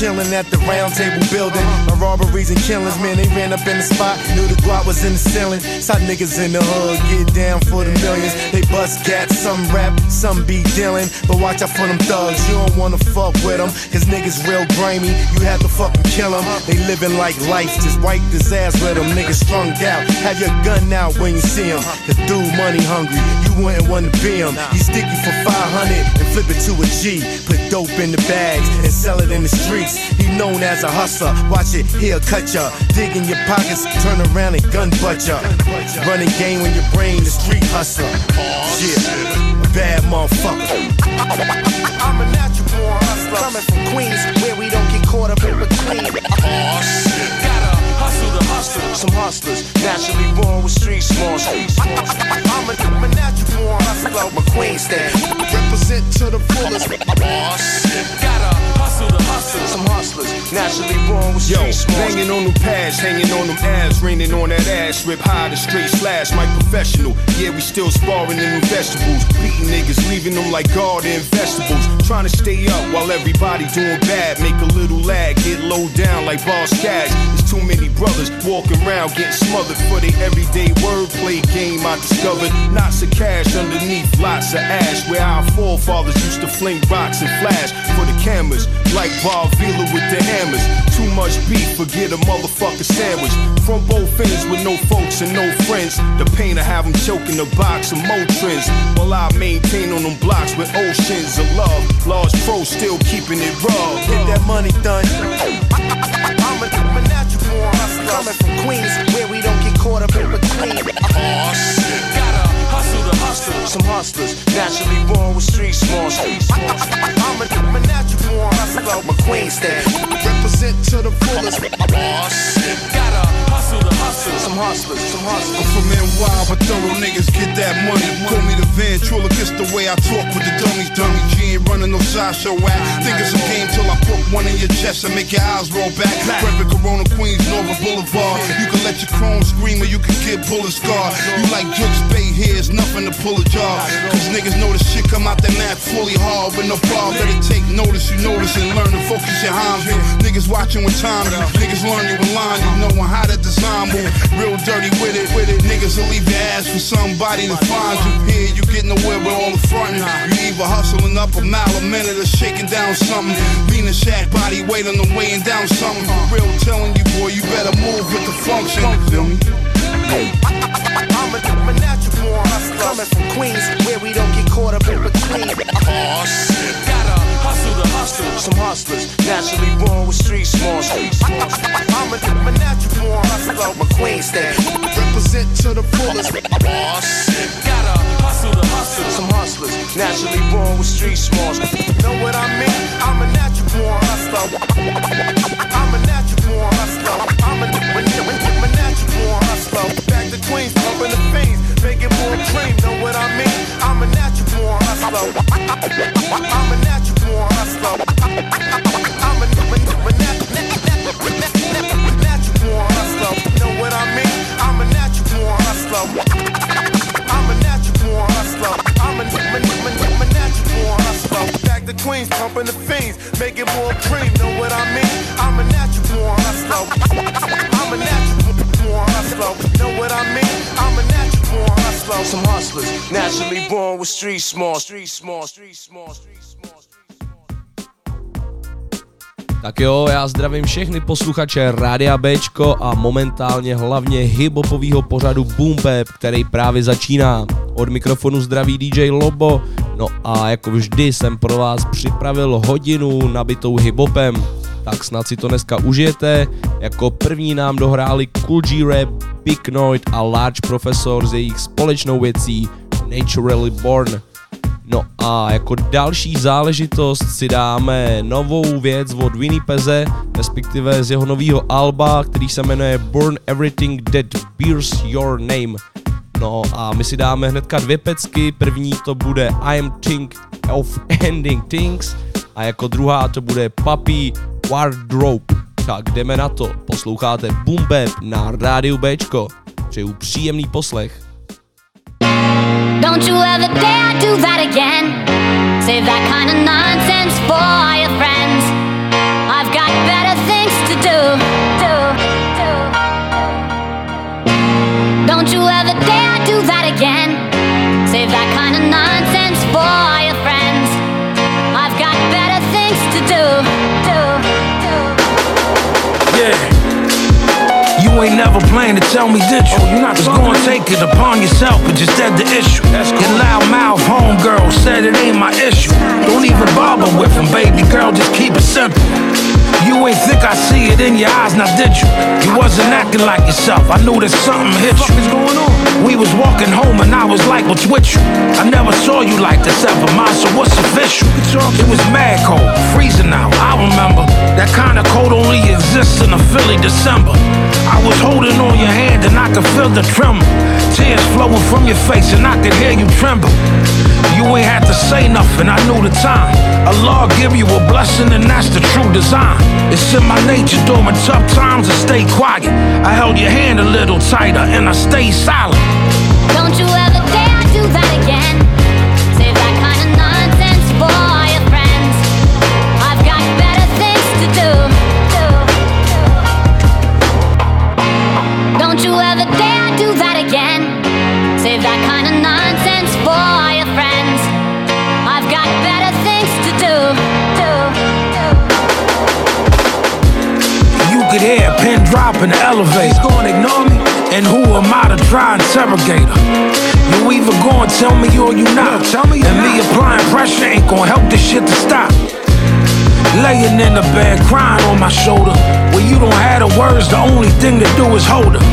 chillin' at the round table building. My robberies and killings, man, they ran up in the spot. Knew the guap was in the ceiling. Saw niggas in the hood get down for the millions. They bust gats, some rap, some be dealing. But watch out for them thugs, you don't wanna fuck with them. Cause niggas real grimy, you have to fucking kill them. They living like life, just wipe this ass with them. Niggas strung out, have your gun out when you see them. Cause dude money hungry, you wouldn't wanna be him. He stick you for 500 and flip it to a G. Put dope in the bags and sell it in the streets. He known as a hustler, watch it, he'll cut ya. Dig in your pockets, turn around and gun butt ya. Running game when your brain the street hustler. Yeah, bad motherfucker. I'm a natural born hustler. Coming from Queens, where we don't get caught up in between. Oh shit. Gotta hustle the hustle. Some hustlers, naturally born with street smarts. I'm a, I'm a natural born hustler. McQueen stand. Represent to the fullest. Oh shit. Gotta hustle the hustle. Some hustlers, naturally born with Yo, banging on them pads, hanging on them abs, raining on that ass, rip high the straight slash, my professional. Yeah, we still sparring in them vegetables, beating niggas, leaving them like garden vegetables. Trying to stay up while everybody doing bad, make a little lag, get low down like boss cash. There's too many brothers walking around getting smothered for the everyday wordplay game. I discovered lots of cash underneath lots of ash, where our forefathers used to fling rocks and flash for the cameras, like Bob Vila with the hammers. Too much beef, forget a motherfucker sandwich. From both ends with no folks and no friends. The pain to have them choking the box of Motrins. While I maintain on them blocks with oceans of love. Large pro still keeping it raw. Get that money done. I'm a, I'm a natural born hustler. Coming from Queens, where we don't get caught up in between. Oh Some hustlers, naturally born with street smarts. I'm a, natural born hustler. McQueen stand. Represent to the fullest. Oh shit. Gotta hustle the hustle. Some hustlers, some hustlers. I'm from NY, but thorough niggas get that money. Call me the ventriloquist, the way I talk with the dummies. Dummy G ain't running no sideshow act. Think it's a game till I put one in your chest and make your eyes roll back. Reppin' Corona Queens, Nova Boulevard. You can let your chrome scream or you can get bullet scar. You like Jukes Bay here, it's nothing to pull a jaw. Cause niggas know the shit come out that mat fully hard with no bar. Better take notice, you notice and learn to focus your hands. Niggas watching with time, niggas learning with in line, you knowing how to design move. Real dirty with it, with it. Niggas will leave your ass for somebody to find you. Here, you get nowhere with all the frontin'. You either hustling up a mile a minute or shaking down something. Leaning shack body weight on the weighing down something. For real, telling you, boy, you better move with the function. Feel me? I'm a, I'm a natural born hustler. Coming from Queens, where we don't get caught up in between. Oh shit. Gotta hustle the hustle. Some hustlers, naturally born with street smarts. I'm a, I'm a natural born hustler. McQueen stand. Represent to the fullest. Shit. Gotta hustle the hustle. Some hustlers, naturally born with street smarts. Know what I mean? I'm a natural born hustler. I'm a natural born hustler. I'm a, I'm a, I'm a natural born hustler. Back to Queens, pumping the fiends, making more cream. I'm a natural born hustler. Street smart, street smart, street smart. Tak jo, já zdravím všechny posluchače Rádia Bčko a momentálně hlavně hiphopovýho pořadu Boom Bap, který právě začíná. Od mikrofonu zdraví DJ Lobo, no a jako vždy jsem pro vás připravil hodinu nabitou hiphopem. Tak snad si to dneska užijete. Jako první nám dohráli Cool G Rap, Big Noid a Large Professor s jejich společnou věcí Naturally Born. No a jako další záležitost si dáme novou věc od Winnie Peze, respektive z jeho nového alba, který se jmenuje Burn Everything That Bears Your Name. No a my si dáme hnedka dvě pecky, první to bude I am Think of Ending Things a jako druhá to bude Puppy Wardrobe. Tak jdeme na to, posloucháte Boom Bap na rádiu Bčko. Přeju příjemný poslech. Don't you ever dare do that again. Save that kind of nonsense for never planned to tell me, did you? Oh, you're not just gonna take it upon yourself, but just said the issue. That's cool. Your loud mouth homegirl said it ain't my issue. Don't even bother with him, baby girl, just keep it simple. You ain't think I see it in your eyes, now did you? Wasn't acting like yourself. I knew that something hit you. Going on? We was walking home and I was like, what's with you? I never saw you like this ever, mine, so what's official? It was mad cold, freezing out. I remember that kind of cold only exists in a Philly December. I was holding on your hand and I could feel the tremor. Tears flowing from your face and I could hear you tremble. You ain't had to say nothing, I knew the time. Allah give you a blessing and that's the true design. It's in my nature during tough times to stay quiet. I held your hand a little tighter and I stayed silent. Don't you ever dare do that again. In the elevator. He's gonna ignore me? And who am I to try and interrogate her? You either gonna tell me or you not. tell me and me applying pressure ain't gonna help this shit to stop. Laying in the bed, crying on my shoulder. When you don't have the words, the only thing to do is hold her.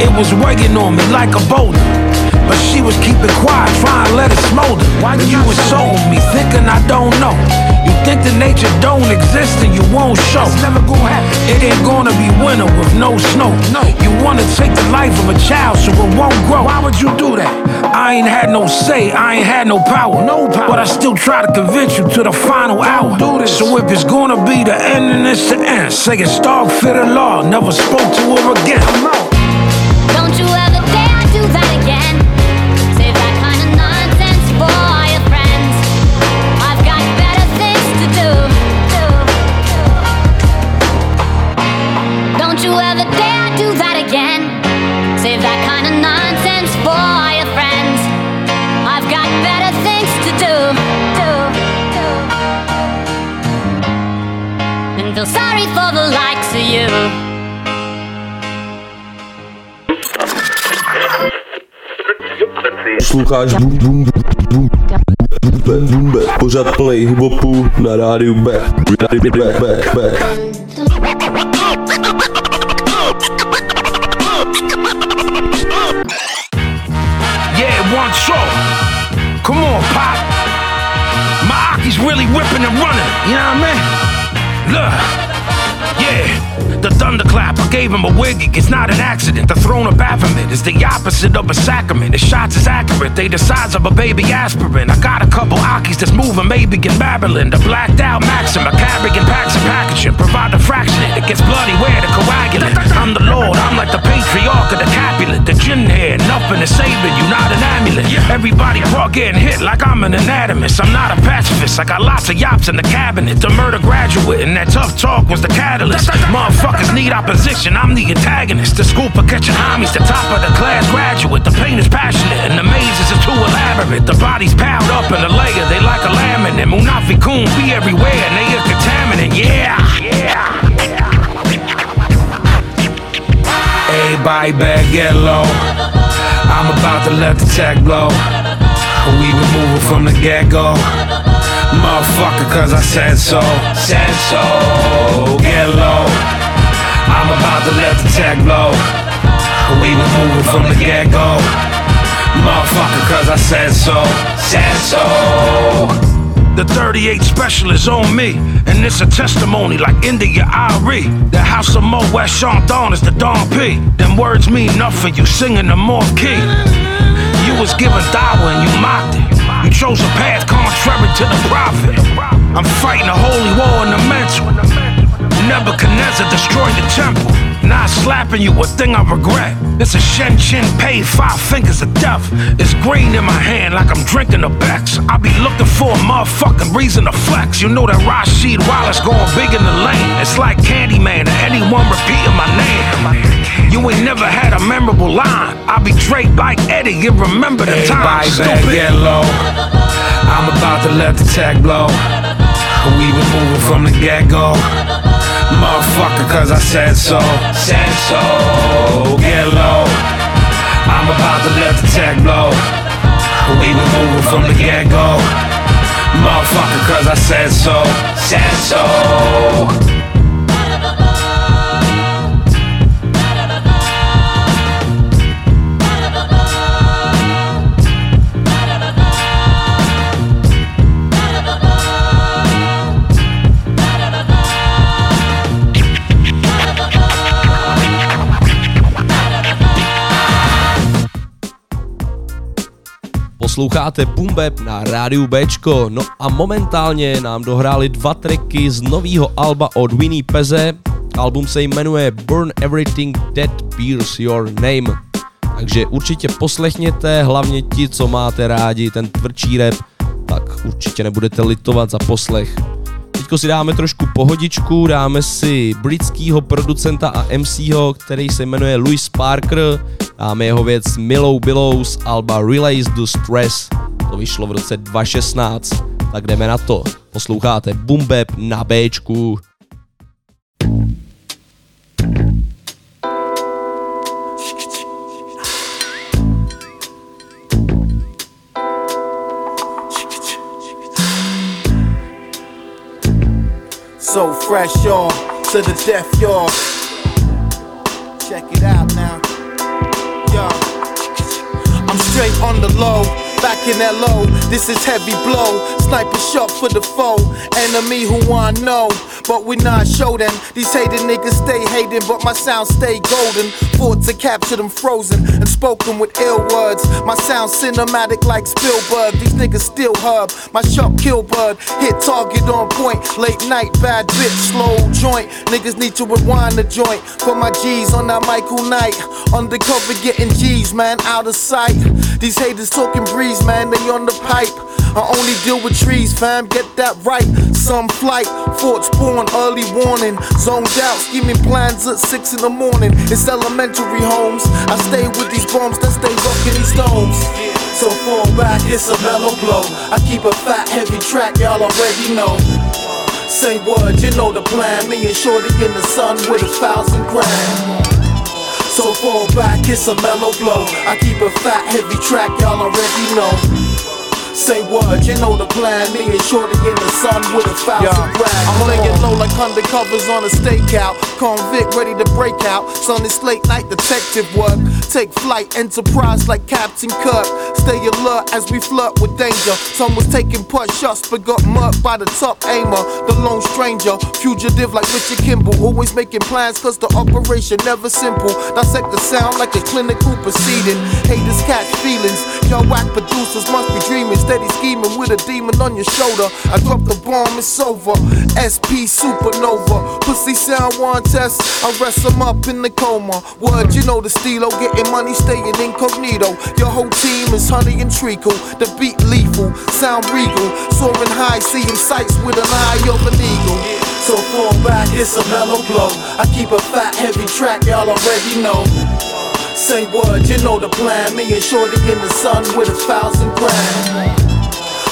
It was weighing on me like a boulder. But she was keeping quiet, trying to let it smolder. Why you insulting me, thinking I don't know? You think the nature don't exist and you won't show. It's never gonna happen. It ain't gonna be winter with no snow. No. You wanna take the life of a child so it won't grow. Why would you do that? I ain't had no say, I ain't had no power. No power. But I still try to convince you to the final hour. Do this. So if it's gonna be the end and it's the end, say it's dog fit the law. Never spoke to her again. I'm out. Don't you ever Posloucháš Boom Boom Boom Boom Boom Pořád play hiphopu na rádiu B B B B Yeah, one show. Come on, Pop. My Aki's really ripping and running. You know what I mean? Look. Yeah. The thunderclap, I gave him a wig, it's not an accident. The throne of Baphomet is the opposite of a sacrament. The shots is accurate, they the size of a baby aspirin. I got a couple Akis that's moving, maybe in Babylon. The blacked out Maxima, carrying packs and packaging. Provide the fraction, it gets bloody where the coagulant. I'm the Lord, I'm like the patriarch of the Capulet. The gin head, nothing is saving you, not an amulet. Everybody raw getting hit like I'm an anatomist. I'm not a pacifist, I got lots of yops in the cabinet. The murder graduate, and that tough talk was the catalyst. Motherfuckers need opposition, I'm the antagonist. The school for catching homies, the top of the class graduate. The pain is passionate, and the mazes are too elaborate. The bodies piled up in a layer, they like a laminate. Munafiqun be everywhere, and they a contaminant. Yeah, yeah. Everybody better get low. I'm about to let the tech blow. We been moving from the get go. Motherfucker, cause I said so. Said so. Get low. To let the tech blow. We been moving from the get go. Motherfucker, cause I said so. Said so. The 38 special is on me, and it's a testimony like India.Arie. The house of Mo West Dawn is the Don P. Them words mean nothing, you singing the morph key. You was given dawa and you mocked it. You chose a path contrary to the prophet. I'm fighting a holy war in the mental. Nebuchadnezzar destroyed the temple. Now slapping you, a thing I regret. It's a Shen Chin paid five fingers of death. It's green in my hand like I'm drinking a Beck's. I be looking for a motherfucking reason to flex. You know that Rasheed Wallace going big in the lane. It's like Candyman to anyone repeating my name. You ain't never had a memorable line. I be Drake like Eddie, you remember the time. Everybody better get low. I'm about to let the tech blow. We been moving from the get go. Motherfucker, cause I said so. Said so. Get low. I'm about to let the tech blow. We been moving from the get go. Motherfucker, cause I said so. Said so. Posloucháte Bumbeb na rádiu Bčko, no a momentálně nám dohráli dva tracky z nového alba od Winnie Peze. Album se jmenuje Burn Everything That Bears Your Name. Takže určitě poslechněte, hlavně ti, co máte rádi ten tvrdší rap, tak určitě nebudete litovat za poslech. Teďko si dáme trošku pohodičku, dáme si britského producenta a MCho, který se jmenuje Louis Parker, dáme jeho věc Milou Billow z Alba Relays the Stress, to vyšlo v roce 2016, tak jdeme na to. Posloucháte Bumbeb na Bčku. Fresh, y'all, to the death, y'all. Check it out now. Yo. I'm straight on the low, back in low. This is heavy blow. Sniper shot for the foe. Enemy who I know, but we not show them. These hated niggas stay hating, but my sound stay golden. Fought to capture them frozen and spoken with ill words. My sound cinematic like Spielberg. These niggas still herb. My shot kill bird. Hit target on point. Late night, bad bitch, slow joint. Niggas need to rewind the joint. For my G's on that Michael Knight. Undercover getting G's, man, out of sight. These haters talking breeze, man, they on the pipe. I only deal with trees, fam, get that right. Some flight, thoughts early warning. Zoned out, scheming plans at six in the morning. It's elementary homes. I stay with these bombs that stay rocking these stones. So fall back, it's a mellow blow. I keep a fat, heavy track, y'all already know. Say word, you know the plan. Me and Shorty in the sun with a thousand grand. So fall back, it's a mellow blow. I keep a fat, heavy track, y'all already know. Say what? you know the plan. Me and Shorty in the sun with a thousand yeah. I'm laying low like undercovers on a stakeout. Convict ready to break out. Son, it's late night detective work. Take flight, enterprise like Captain Kirk. Stay alert as we flirt with danger. Some was taking push shots but got murked by the top aimer. The lone stranger, fugitive like Richard Kimball. Always making plans cause the operation never simple. Dissect the sound like a clinical proceeding. Haters catch feelings. Your whack producers must be dreaming steady scheming with a demon on your shoulder. I drop the bomb, it's over. SP Supernova. Pussy sound one test. I rest them up in the coma. Word, you know the stilo. Oh, getting money, staying incognito. Your whole team is honey and treacle. The beat lethal, sound regal. Soaring high, seeing sights with an eye of an eagle. So fall back, it's a mellow blow. I keep a fat, heavy track, y'all already know. Say word, you know the plan. Me and Shorty in the sun with a thousand grand.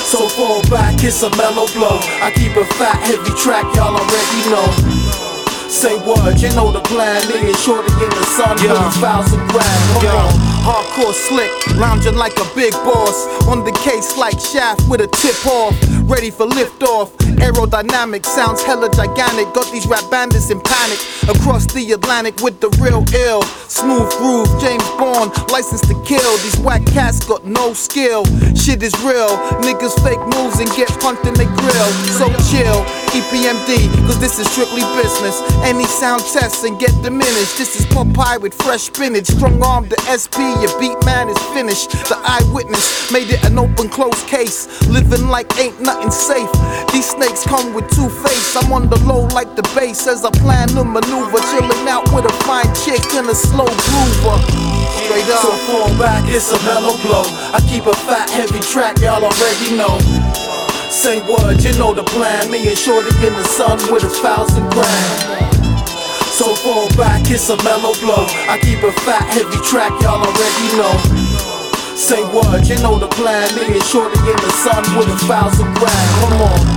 So fall back, it's a mellow blow. I keep a fat, heavy track, y'all already know. Say what, you know the plan. And Shorty in the sun yeah. with a thousand grand. Come on. Hardcore slick, lounging like a big boss. On the case like shaft with a tip off. Ready for liftoff. Aerodynamic sounds hella gigantic. Got these rap bandits in panic. Across the Atlantic with the real ill. Smooth groove, James Bond, license to kill. These whack cats got no skill. Shit is real. Niggas fake moves and get punked in the grill. So chill, EPMD, cause this is strictly business. Any sound tests and get diminished. This is Popeye with fresh spinach. Strong arm the SP your beat man is finished. The eyewitness made it an open close case. Living like ain't nothing safe. These snakes come with two face. I'm on the low like the bass as I plan to maneuver. Chilling out with a fine chick and a slow groover. So fall back, it's a mellow blow. I keep a fat, heavy track, y'all already know. Say word, you know the plan. Me and Shorty in the sun with a thousand grand. So fall back, it's a mellow blow. I keep a fat, heavy track, y'all already know. Say word, you know the plan. Me and Shorty in the sun with a thousand grand. Come on.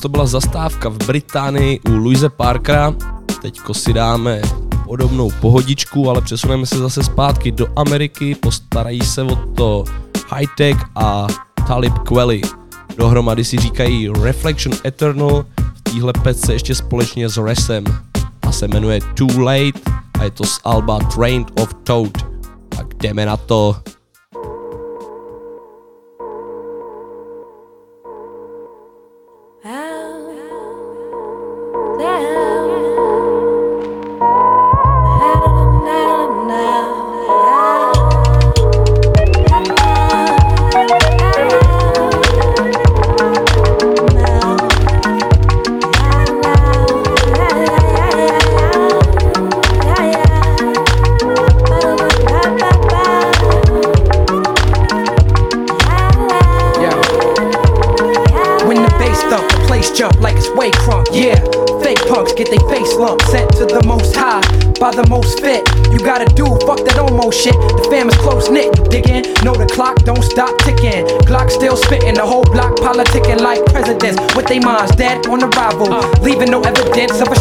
To byla zastávka v Británii u Louise Parkera. Teďko si dáme podobnou pohodičku, ale přesuneme se zase zpátky do Ameriky, postarají se o to Hightech a Talib Kweli. Dohromady si říkají Reflection Eternal, v téhle pece ještě společně s Resem a se jmenuje Too Late a je to z Alba Trained of Toad. Tak jdeme na to. With minds dead on arrival. Leaving no evidence of a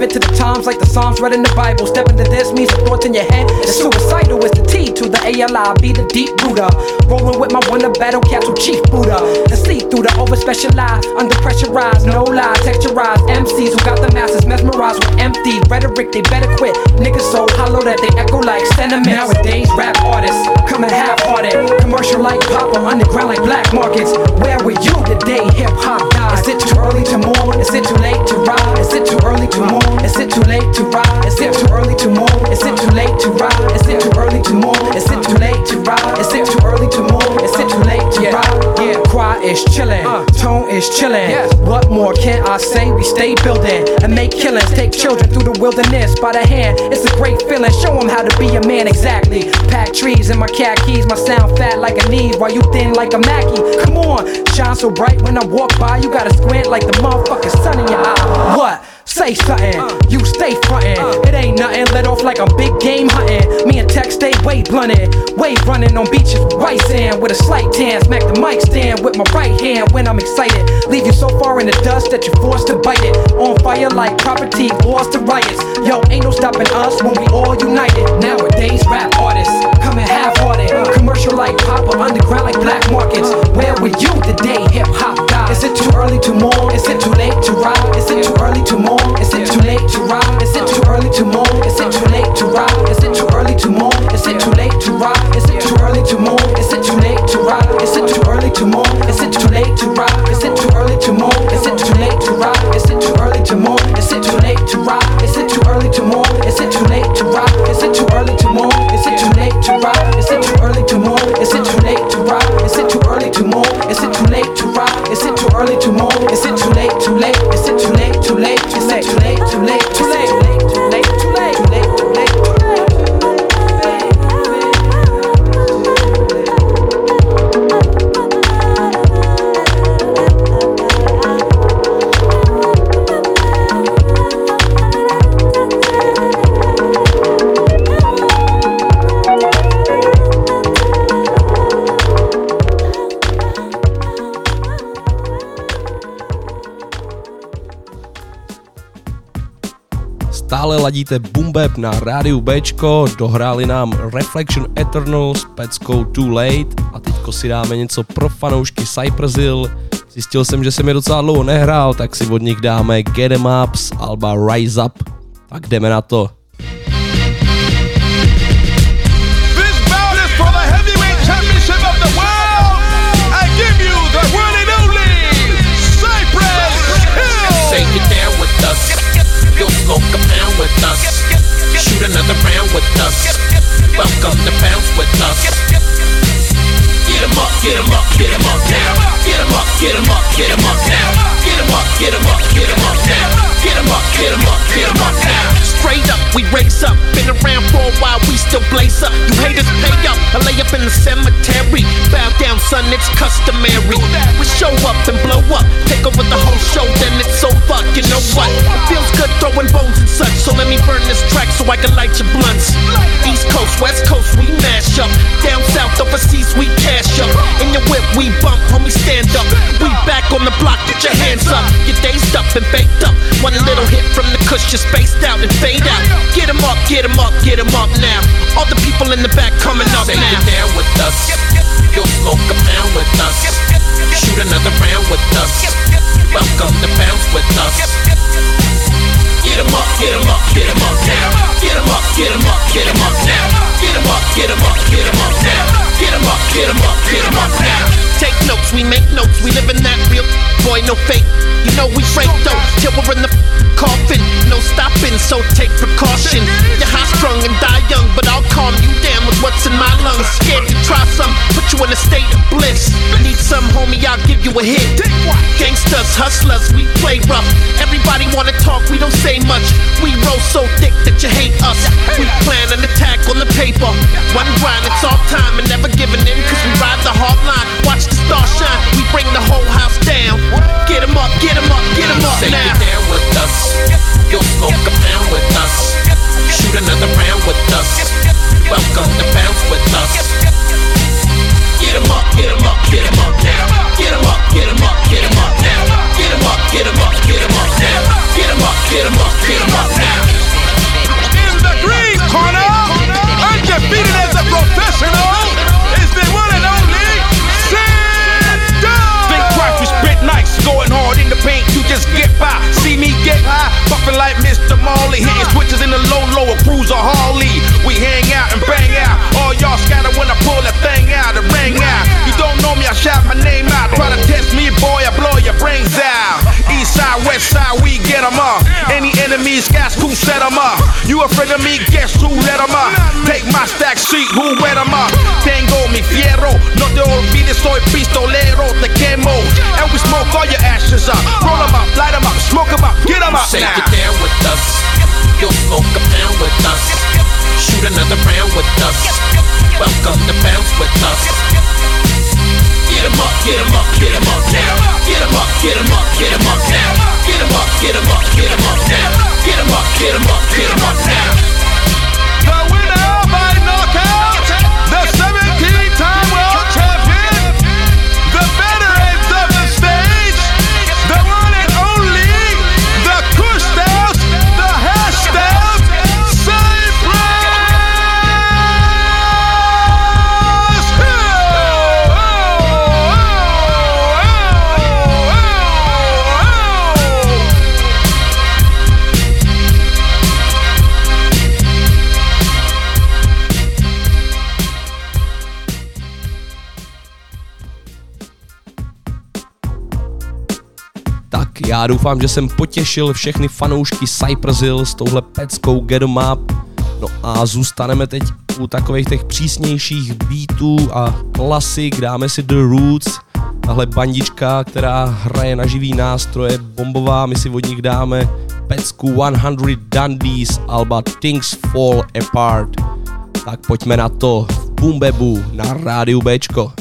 relevant to the times like the Psalms read in the Bible. Step into this means thoughts in your head. The suicidal is the T to the ALI, be the deep Buddha. Rolling with my one wonder battle capsule chief Buddha. And see through the over specialized, under pressurized, no lie, texturized MCs who got the masses mesmerized with empty rhetoric. They better quit. Niggas so hollow that they echo like sentiment. Nowadays, rap artists coming half-hearted, commercial like pop or underground like black markets. Where were you the day hip hop died? Is it too early to mourn? Is it too late to ride? Is it too early to mourn? Is it too late to ride? Is it too early to mourn? Is it too late to ride? Is it too early to mourn? Is it too late to ride? Is it too early to mourn? Is it too late to ride? Yeah, choir is chillin', uh. tone is chillin'. What more can I say? We stay building and make killings. Take children through the wilderness by the hand. It's a great feeling. Show them how to be a man exactly. Pack trees in my khakis, my sound fat like a knee, while you thin like a Mackie. Come on, shine so bright when I walk by. You gotta squint like the motherfucking sun in your eye. What? Say something, you stay frontin'. It ain't nothing, let off like I'm big game hunting. Me and Tek stay way blunted. Wave running on beaches white sand with a slight tan. Smack the mic stand with my right hand when I'm excited. Leave you so far in the dust that you're forced to bite it. On fire like property, lost to riots. Yo, ain't no stopping us when we all united. Nowadays, rap artists coming half hearted. Commercial like pop or underground like black markets. Where were you the day hip hop? Is it too early to mourn? Is it too late to ride? Is it too early to mourn? Is it too late to ride? Is it too early to mourn? Is it too late to ride? Is it too early to mourn? Is it too late to ride? Is it too early to mourn? Is it too late to ride? Is it too early to mourn? Is it too late to ride? Is it too early to mourn? Is it too late to ride? Is it too early to mourn? Is it too late to ride? Is it too early to mourn? Is it too late to ride? Is it too early to mourn? Is it too late to ride? Is it too early to mourn? Is it too late to ride? Is it too early to mourn? Is it too late to ride? Is it too early to mourn? Is it too late? Too late? Is it too late? Too late? Too late? Too late? Too late? Too late? Too late? Ladíte Bumbeb na rádiu Bčko, dohráli nám Reflection Eternal s peckou Too Late a teďko si dáme něco pro fanoušky Cypress Zjistil jsem, že jsem je docela dlouho nehrál, tak si od nich dáme Get Em Ups, Alba Rise Up. Tak jdeme na to. Us. Welcome to bounce with us. Get 'em up, get 'em up, get 'em up now. Get 'em up, get 'em up, get 'em up now. Get 'em up, get 'em up, get 'em up now. Get 'em up, get 'em up, get 'em up now. Straight up, we raise up. Been around for a while, we still blaze up. You haters pay up, I lay up in the cemetery. Bow down, son, it's customary. We show up and blow up, take over the whole show, then it's over. You know what? It feels good throwing bones and such, so let me burn this track so I can light your blunts. East Coast, West Coast, we mash up. Down south, overseas, we cash up. In your whip, we bump, homie, stand up. We back on the block, get your hands up. You're dazed up and baked up. One little hit from the cush, you're spaced out and fade out. Get 'em up, get 'em up, get 'em up now. All the people in the back coming up now. you're down with us. You'll smoke a pound with us. Shoot another round with us. Welcome to bounce with us. Get 'em up, get 'em up, get 'em up now. Get 'em up, get 'em up, get 'em up now. Get 'em up, get 'em up, get 'em up now. Get 'em up, get 'em up, get 'em up now. Notes, we make notes, we live in that real boy, no fake. You know we break though, till we're in the coffin. No stopping, so take precaution. You're high strung and die young, but I'll calm you down with what's in my lungs. Scared to try some, put you in a state of bliss. Need some, homie, I'll give you a hit. Gangsters, hustlers, we play rough. Everybody wanna talk, we don't say much. We roll so thick that you hate us. We plan an attack on the paper. One grind, it's all time and never giving in, cause we ride the hard line. Watch the stars shine, we bring the whole house down. Get 'em up, get 'em up, get 'em up Say now. you're down with us. You'll smoke a pound with us. Shoot another round with us. Welcome to bounce with us. Get 'em up, get 'em up, get 'em up now. Get 'em up, get 'em up, get 'em up now. Get 'em up, get 'em up, get 'em up now. Get 'em up, get 'em up, get 'em up now. In the green corner, undefeated as a professional, the paint, you just get by. See me get high, buffing like Mr. Marley, hitting switches in the low, low, a cruiser Harley. We hang out and bang out, all y'all scatter when I pull that thing out, the ring out. You don't know me, I shout my name out. Try to test me, boy, I blow your brains out. East side, west side, we get 'em up. Any enemies, guys, who set 'em up? You afraid of me, guess who let 'em up? Take my stack sheet, who wet 'em up? Tengo mi fierro, no te olvides, soy pistolero, te quemo. And we smoke all your ashes up. Roll 'em up, light 'em up, smoke 'em up, get 'em up Say now. you're down with us. You'll smoke a pound with us. Shoot another round with us. Welcome to bounce with us. Get 'em up, get 'em up, get 'em up now. Get 'em up, get 'em up, get 'em up now. Doufám, že jsem potěšil všechny fanoušky Cypress Hill s touhle peckou Get 'em Up. No a zůstaneme teď u takových těch přísnějších beatů a klasik, dáme si The Roots, tahle bandička, která hraje na živý nástroje, bombová, my si od nich dáme pecku 100 Dundies, alba Things Fall Apart. Tak pojďme na to v Boombebu na rádiu Bčko.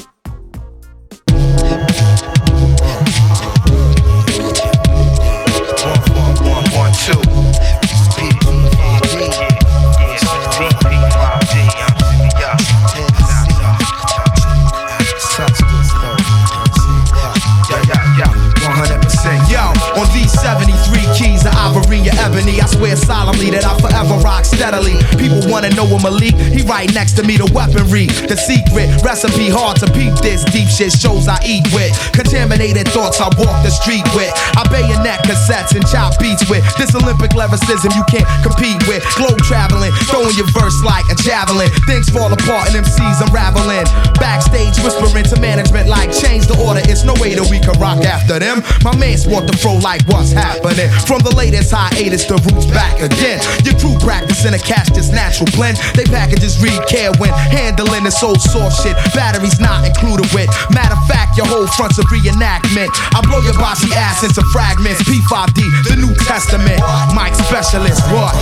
Swear solemnly that I forever rock steadily. People wanna know what Malik, he right next to me, the weaponry, the secret recipe, hard to peep this deep shit shows I eat with. Contaminated thoughts I walk the street with. I bayonet cassettes and chop beats with. This Olympic lyricism you can't compete with. Globe traveling, throwing your verse like a javelin. Things fall apart and MCs unraveling. Backstage whispering to management like change the order. It's no way that we can rock after them. My man sport the fro like what's happening. From the latest hiatus, the roots back again. Your crew practicing a cash just natural blend. They packages read care when handling this old soft shit. Batteries not included with. Matter of fact, your whole front's a reenactment. I blow your bossy ass into fragments. P5D, the New Testament. Mike specialist, what?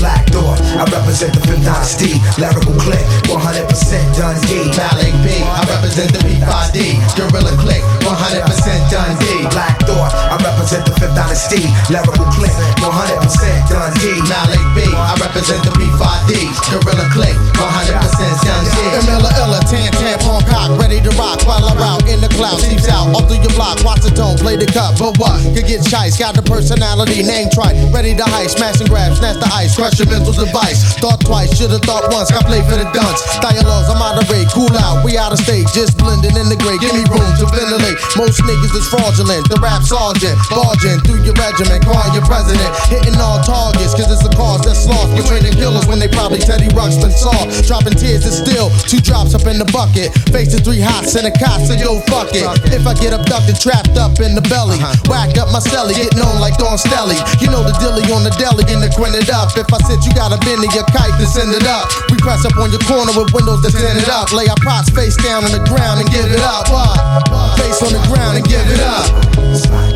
Black Thought, I represent the Fifth Dynasty. Lyrical click, 100% Dundee. Malik B, I represent the P5D. Gorilla click, 100% Dundee. Black Thought, I represent the Fifth Dynasty. Lyrical click, 100% Dundee. Malik B, I represent the B5D, Gorilla click, 100% Dundee. Illa Illa, Tan Tampon shock, ready to rock while I'm out in the clouds. Seeps out, all through your block, watch the tone, play the cut. But what? Could get chice, got the personality, name tried, ready to heist, smash and grab, snatch the ice, crush your mental device. Thought twice, should've thought once, got play for the dunce. Dialogues, I'm out of rate, cool out, we out of state, just blending in the gray. Give me room to ventilate. Most niggas is fraudulent, the rap sergeant, barging through your regiment, calling your president, hitting all targets, cause it's the cause that's lost between the killers when they probably Teddy Ruxpin saw. Dropping tears is still two drops up in the bucket. Facing three hots and a cot, so yo, fuck it. If I get abducted, trapped up in the belly, uh-huh. whack up my celly, getting on like Don Stelly. You know the dilly on the deli and the grin it up. If I said you got a bend to your kite to send it up, we press up on your corner with windows to send it up. Lay our pots face down on the ground and give it up. What? Face on the ground and give it up.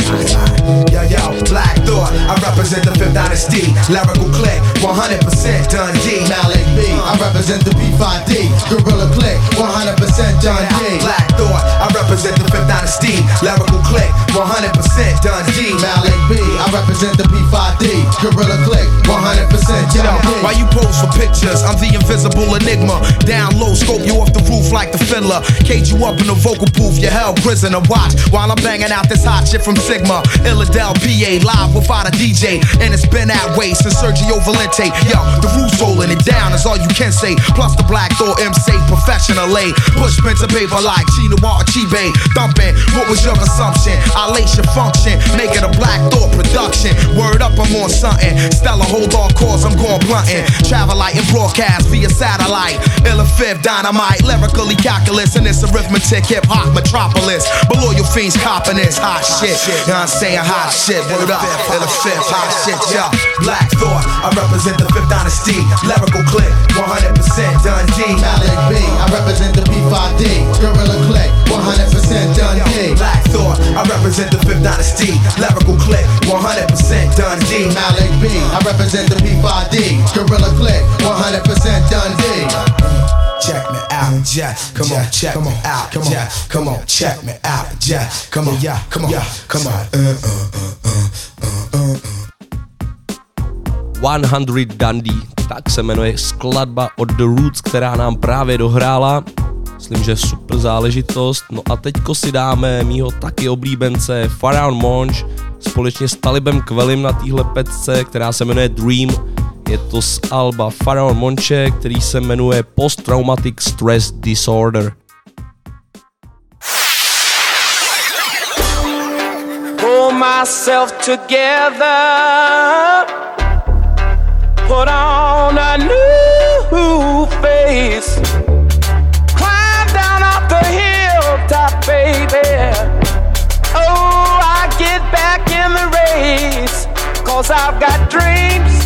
Yo, yo, Black Thought, I represent the Fifth Dynasty. Lyrical click, 100% Dundee. Malik B, I represent the B5D. Gorilla Click, 100% John D. Black Thought, I represent the Fifth Dynasty. Lyrical click, 100% Dundee. Malik B, I represent the B5D. Gorilla Click, 100% John D. Why you pose for pictures? I'm the invisible enigma. Down low, scope you off the roof like the fiddler. Cage you up in the vocal booth, you hell prisoner. Watch while I'm banging out this hot shit from Sigma. Illadel PA, live without a DJ. And it's been that way since Sergio Valente. Yo, the roof's holding it down is all you can say. Plus the Black Thought MC professionally. Push pen to paper like Chino Chibe. Thumping, what was your assumption? I lace your function, make it a Black Thought production. Word up, I'm on something. Stella, hold on course, I'm going blunting. Travel light and broadcast via satellite. Illa fifth dynamite, lyrically calculus, and it's arithmetic, hip hop metropolis. Below your fiends copping this hot shit. I'm saying? Hot shit, word up. Illa fifth, hot shit, yo. Black Thought, I represent the fifth dynasty. Lyrical click, 100% done D. Malik B, I represent the B5D. Gorilla Click, 100% Dundee. Black Thought, I represent the fifth dynasty. Lyrical click, 100% done D. Malik B, I represent the B5D. Gorilla Click, 100% Dundee. Check me out, yeah. Come on, check me out, come on, come on, check me out, yeah. Come on, yeah, come on, yeah, come on. Uh, uh, uh, uh, uh, uh. 100 Dundee, tak se jmenuje skladba od The Roots, která nám právě dohrála. Myslím, že super záležitost. No a teďko si dáme mýho taky oblíbence Pharaoh Monch společně s Talibem Kvelim na téhle pecce, která se jmenuje Dream. Je to z Alba Pharaoh Monche, který se jmenuje Post Traumatic Stress Disorder. pull myself together, put on a new face, climb down off the hilltop, baby. Oh, I get back in the race, cause I've got dreams,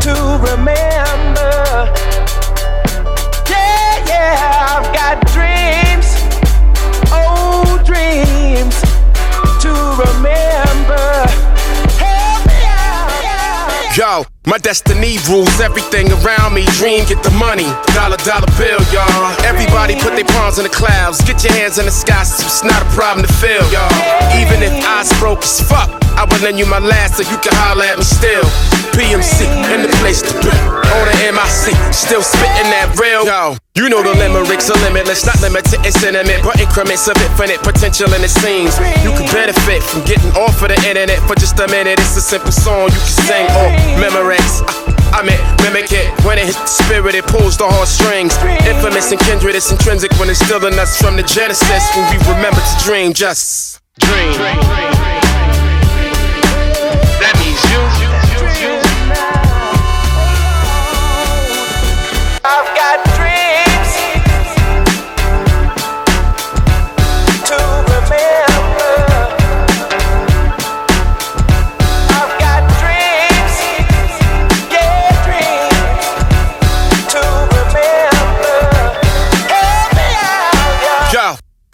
to remember. My destiny rules everything around me. Dream, get the money, dollar, dollar bill, y'all. Everybody put their palms in the clouds. Get your hands in the sky, so it's not a problem to feel, y'all. Even if eyes broke as fuck, I would lend you my last so you can holler at me still. PMC, in the place to be. On the MIC, still spitting that real. Yo, you know the limericks are limitless, not limited in sentiment, but increments of infinite potential in it seems. You can benefit from getting off of the internet for just a minute. It's a simple song you can sing or memorex. I, meant mimic it when it hits the spirit, it pulls the heartstrings. Infamous and kindred, it's intrinsic when it's still in us from the genesis. When we remember to dream, just dream. That means you. I've got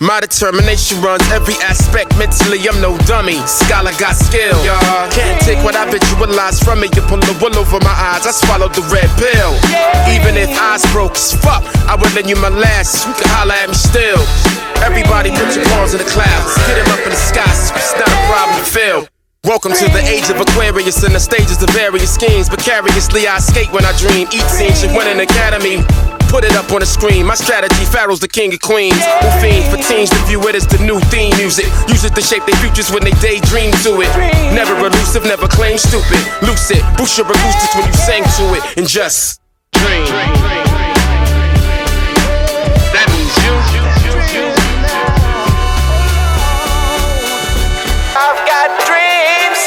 my determination runs every aspect. Mentally, I'm no dummy. Scholar got skill. Y'all can't take what I visualize from me. You pull the wool over my eyes. I swallowed the red pill. Even if eyes broke as fuck, I would lend you my last. You can holler at me still. Everybody put your palms in the clouds. Get him up in the sky. so It's not a problem to feel. Welcome to the age of Aquarius and the stages of various schemes. Precariously, I skate when I dream. Eat scene should win an academy. Put it up on the screen. My strategy, Pharaoh's the king of queens. Who fiend for teens to view it as the new theme music. Use it to shape their futures when they daydream to it. Never elusive, never claim stupid. Lucid, boost your acoustics when you sing to it. And just dream. That means you. I've got dreams.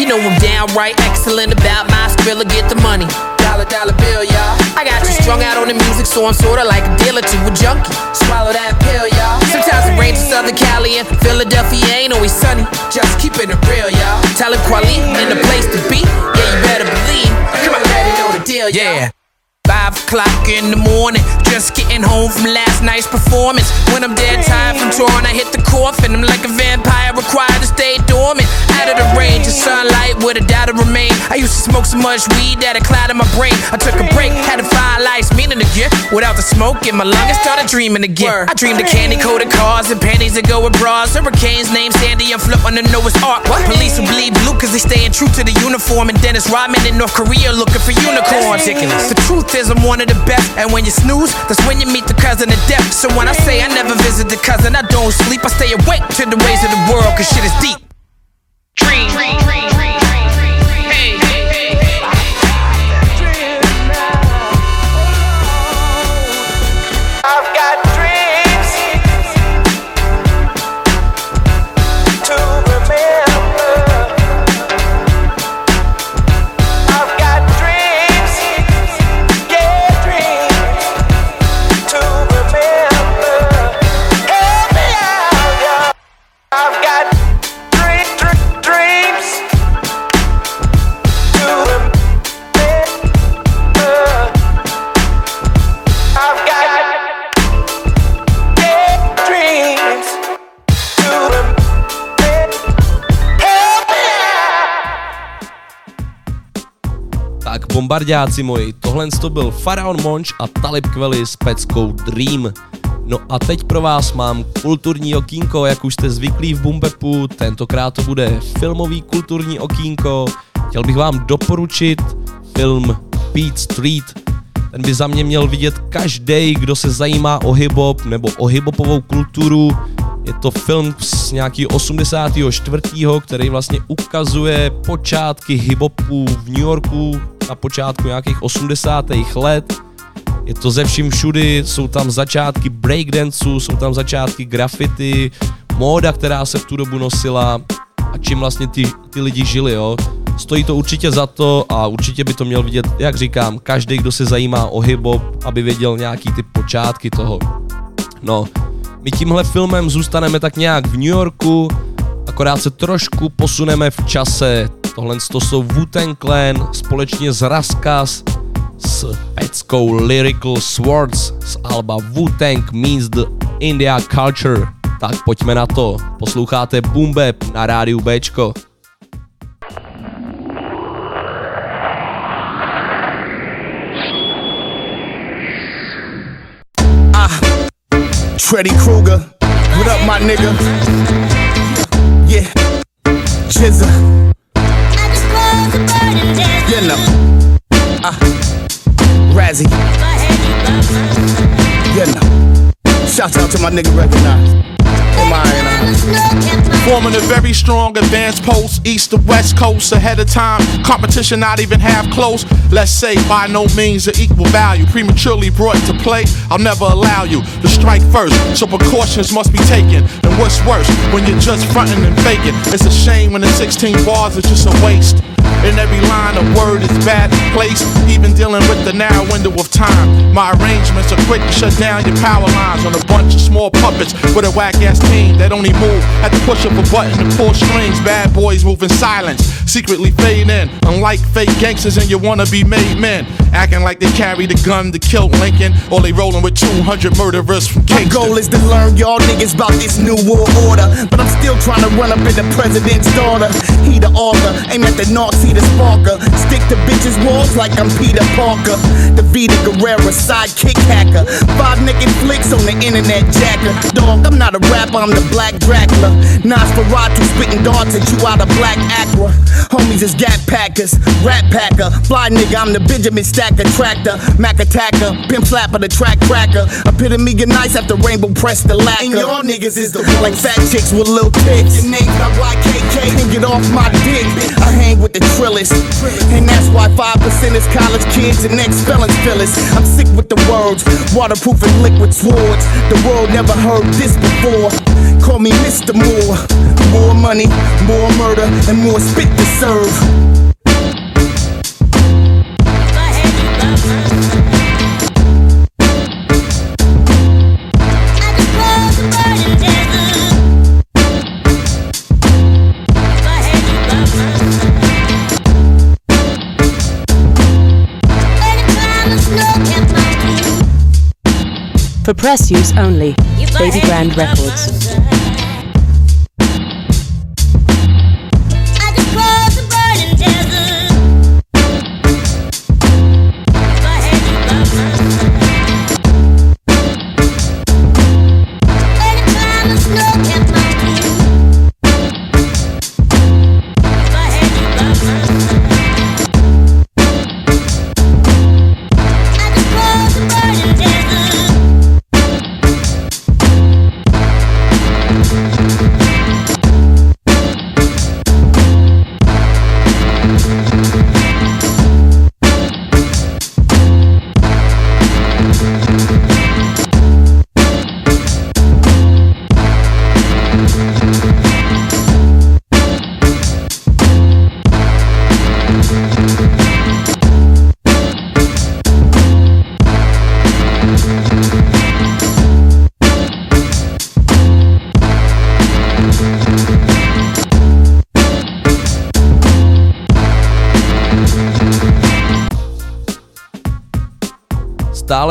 You know I'm downright excellent about my skrilla, get the money. Dollar, dollar bill, y'all. I got you strung out on the music, so I'm sorta like a dealer to a junkie. Swallow that pill, y'all. Sometimes it rains in Southern Cali and Philadelphia ain't always sunny. Just keeping it real, y'all. Talib Kweli in the place to be. Yeah, you better believe. Come on, already know the deal, y'all. Yeah. Five o'clock in the morning, just getting home from last night's performance. When I'm dead tired from touring, I hit the coffin. I'm like a vampire, required to stay dormant. Out of the range of sunlight, where the doubt remain. I used to smoke so much weed that it clouded my brain. I took a break, had to find life's meaning again. Without the smoke in my lungs, started dreaming again. I dreamed of candy coated cars and panties that go with bras. Hurricanes named Sandy and Flip on the Noah's Ark. Police who bleed blue cause they staying true to the uniform. And Dennis Rodman in North Korea looking for unicorns. The truth is, I'm one of the best. And when you snooze, that's when you meet the cousin of death. So when I say I never visit the cousin, I don't sleep. I stay awake to the ways of the world cause shit is deep. Dream. Hey, bombardáci moji, tohle to byl Faraon Monch a Talib Kweli s peckou Dream. No a teď pro vás mám kulturní okýnko, jak už jste zvyklí v Bumbepu, tentokrát to bude filmový kulturní okýnko. Chtěl bych vám doporučit film Beat Street, ten by za mě měl vidět každý, kdo se zajímá o hip-hop nebo o hip-hopovou kulturu. Je to film z nějakého 84., který vlastně ukazuje počátky hip-hopu v New Yorku na počátku nějakých 80. let. Je to ze vším všudy, jsou tam začátky breakdanceu, jsou tam začátky graffiti, móda, která se v tu dobu nosila a čím vlastně ty, ty lidi žili, jo. Stojí to určitě za to a určitě by to měl vidět, jak říkám, každý, kdo se zajímá o hip-hop, aby věděl nějaký ty počátky toho. No, my tímhle filmem zůstaneme tak nějak v New Yorku, akorát se trošku posuneme v čase. Tohle to jsou Wu-Tang Clan společně s Raskas s peckou Lyrical Swords z alba Wu-Tang Means the India Culture. Tak pojďme na to. Posloucháte Boom Bap na rádiu Bčko. Freddy Krueger. What up, my nigga? Yeah. Jizza. You know. Uh. Razzie. You know. Shout out to my nigga Recognize. Forming a very strong advanced post, east to west coast, ahead of time. Competition not even half close. Let's say by no means of equal value. Prematurely brought to play, I'll never allow you to strike first. So precautions must be taken. And what's worse, when you're just fronting and faking, it's a shame when the 16 bars are just a waste. And every line of word is bad placed, even dealing with the narrow window of time. My arrangements are quick to shut down your power lines on a bunch of small puppets with a whack ass team that only move at the push of a button to pull strings. Bad boys move in silence, secretly fade in. Unlike fake gangsters and your wannabe made men, acting like they carry the gun to kill Lincoln, or they rolling with 200 murderers from My Kingston. goal is to learn y'all niggas about this new world order. But I'm still trying to run up in the president's daughter. He the author, aim at the North see the sparker. Stick to bitches' walls like I'm Peter Parker. The Vita Guerrera sidekick hacker. Five naked flicks on the internet jacker. Dog, I'm not a rapper, I'm the black Dracula. Nosferatu spitting darts at you out of black aqua. Homies is gap packers, rat packer. Fly nigga, I'm the Benjamin Stacker tractor. Mac attacker, pimp slapper, the track cracker. Epitome of nice after rainbow press the lacquer. And y'all niggas is the Like fat chicks with little tits. Your name's not YKK, and get off my dick. I hang with the trillest. And that's why 5% is college kids and ex felons feel us. I'm sick with the words, waterproof and liquid swords. The world never heard this before. Call me Mr. Moore. More money, more murder, and more spit to serve. For press use only. Baby Grand Records.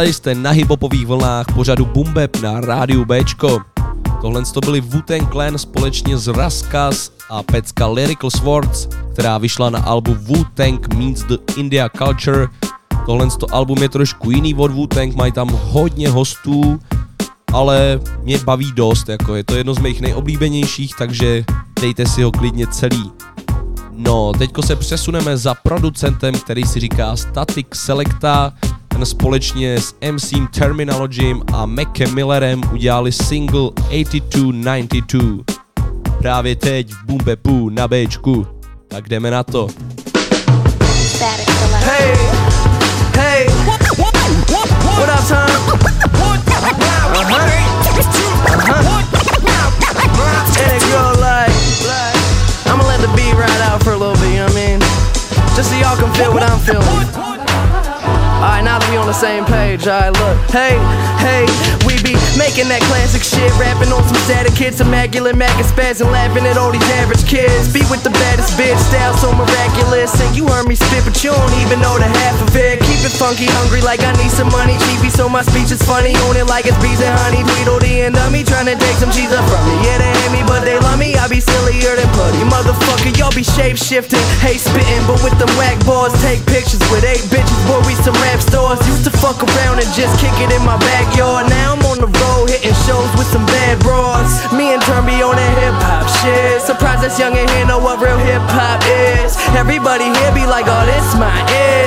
Stále jste na hiphopových vlnách pořadu Bumbeb na rádiu Bčko. Tohle to byli Wu-Tang Clan společně s Raskas a pecka Lyrical Swords, která vyšla na albu Wu-Tang Meets the India Culture. Tohle to album je trošku jiný od Wu-Tang, mají tam hodně hostů, ale mě baví dost, jako je to jedno z mých nejoblíbenějších, takže dejte si ho klidně celý. No, teďko se přesuneme za producentem, který si říká Static Selecta, ten společně s MC Terminologym a Mackem Millerem udělali single 8292. Právě teď v Bumbepu na Bčku. Tak jdeme na to. Hey, hey, what up, son? Uh-huh. Uh-huh. Same page, I look. Hey, hey, making that classic shit, rapping on some static kids, immaculate Mac and spaz and laughing at all these average kids. Be with the baddest bitch, style so miraculous. And you heard me spit, but you don't even know the half of it. Keep it funky, hungry like I need some money. Cheapy, so my speech is funny. Own it like it's bees and honey. Tweedledee and dummy, trying to take some cheese up from me. Yeah, they hate me, but they love me. I be sillier than putty. Motherfucker, y'all be shape shifting. Hey, spitting, but with them whack balls, take pictures with eight bitches. Boy, we some rap stars. Used to fuck around and just kick it in my backyard. Now I'm on the road hitting shows with some bad bras. Me and Turn be on that hip hop shit. Surprised this young and here know what real hip hop is. Everybody here be like, oh, this my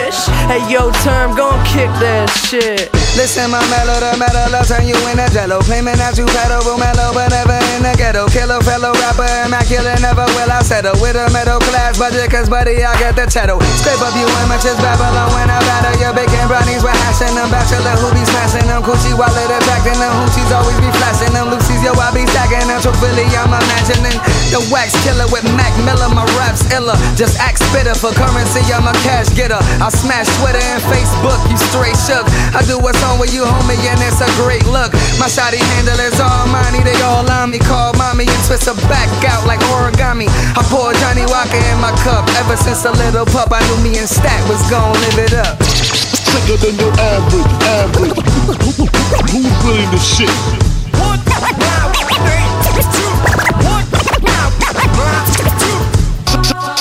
ish. Hey, yo, Term, gon' kick that shit. Listen, my mellow, the metal, I'll turn you into jello. Claiming that you pedal, mellow, but never in the ghetto. Killer fellow rapper, immaculate, never will I settle. With a middle class budget, cause buddy, I get the cheddar. Scrape up you images, Babylon when I batter your bacon brownies. We're hashing them, bachelor who be smashing them. Coochie wallet attracting them, hoochies always be flashing them. Lucy's, yo, I be stacking them. Truthfully, I'm imagining the wax killer with Mac Miller. My raps iller. Just act spitter for currency, I'm a cash getter. I smash Twitter and Facebook, you straight shook. I do what's on with you, homie, and it's a great look. My shoddy handle is money, they all on me. Call mommy and twist her back out like origami. I pour Johnnie Walker in my cup. Ever since a little pup, I knew me and Stat was gon' live it up sicker than your average, average. Who's willing to shit? One, now, three, two, one, now, two.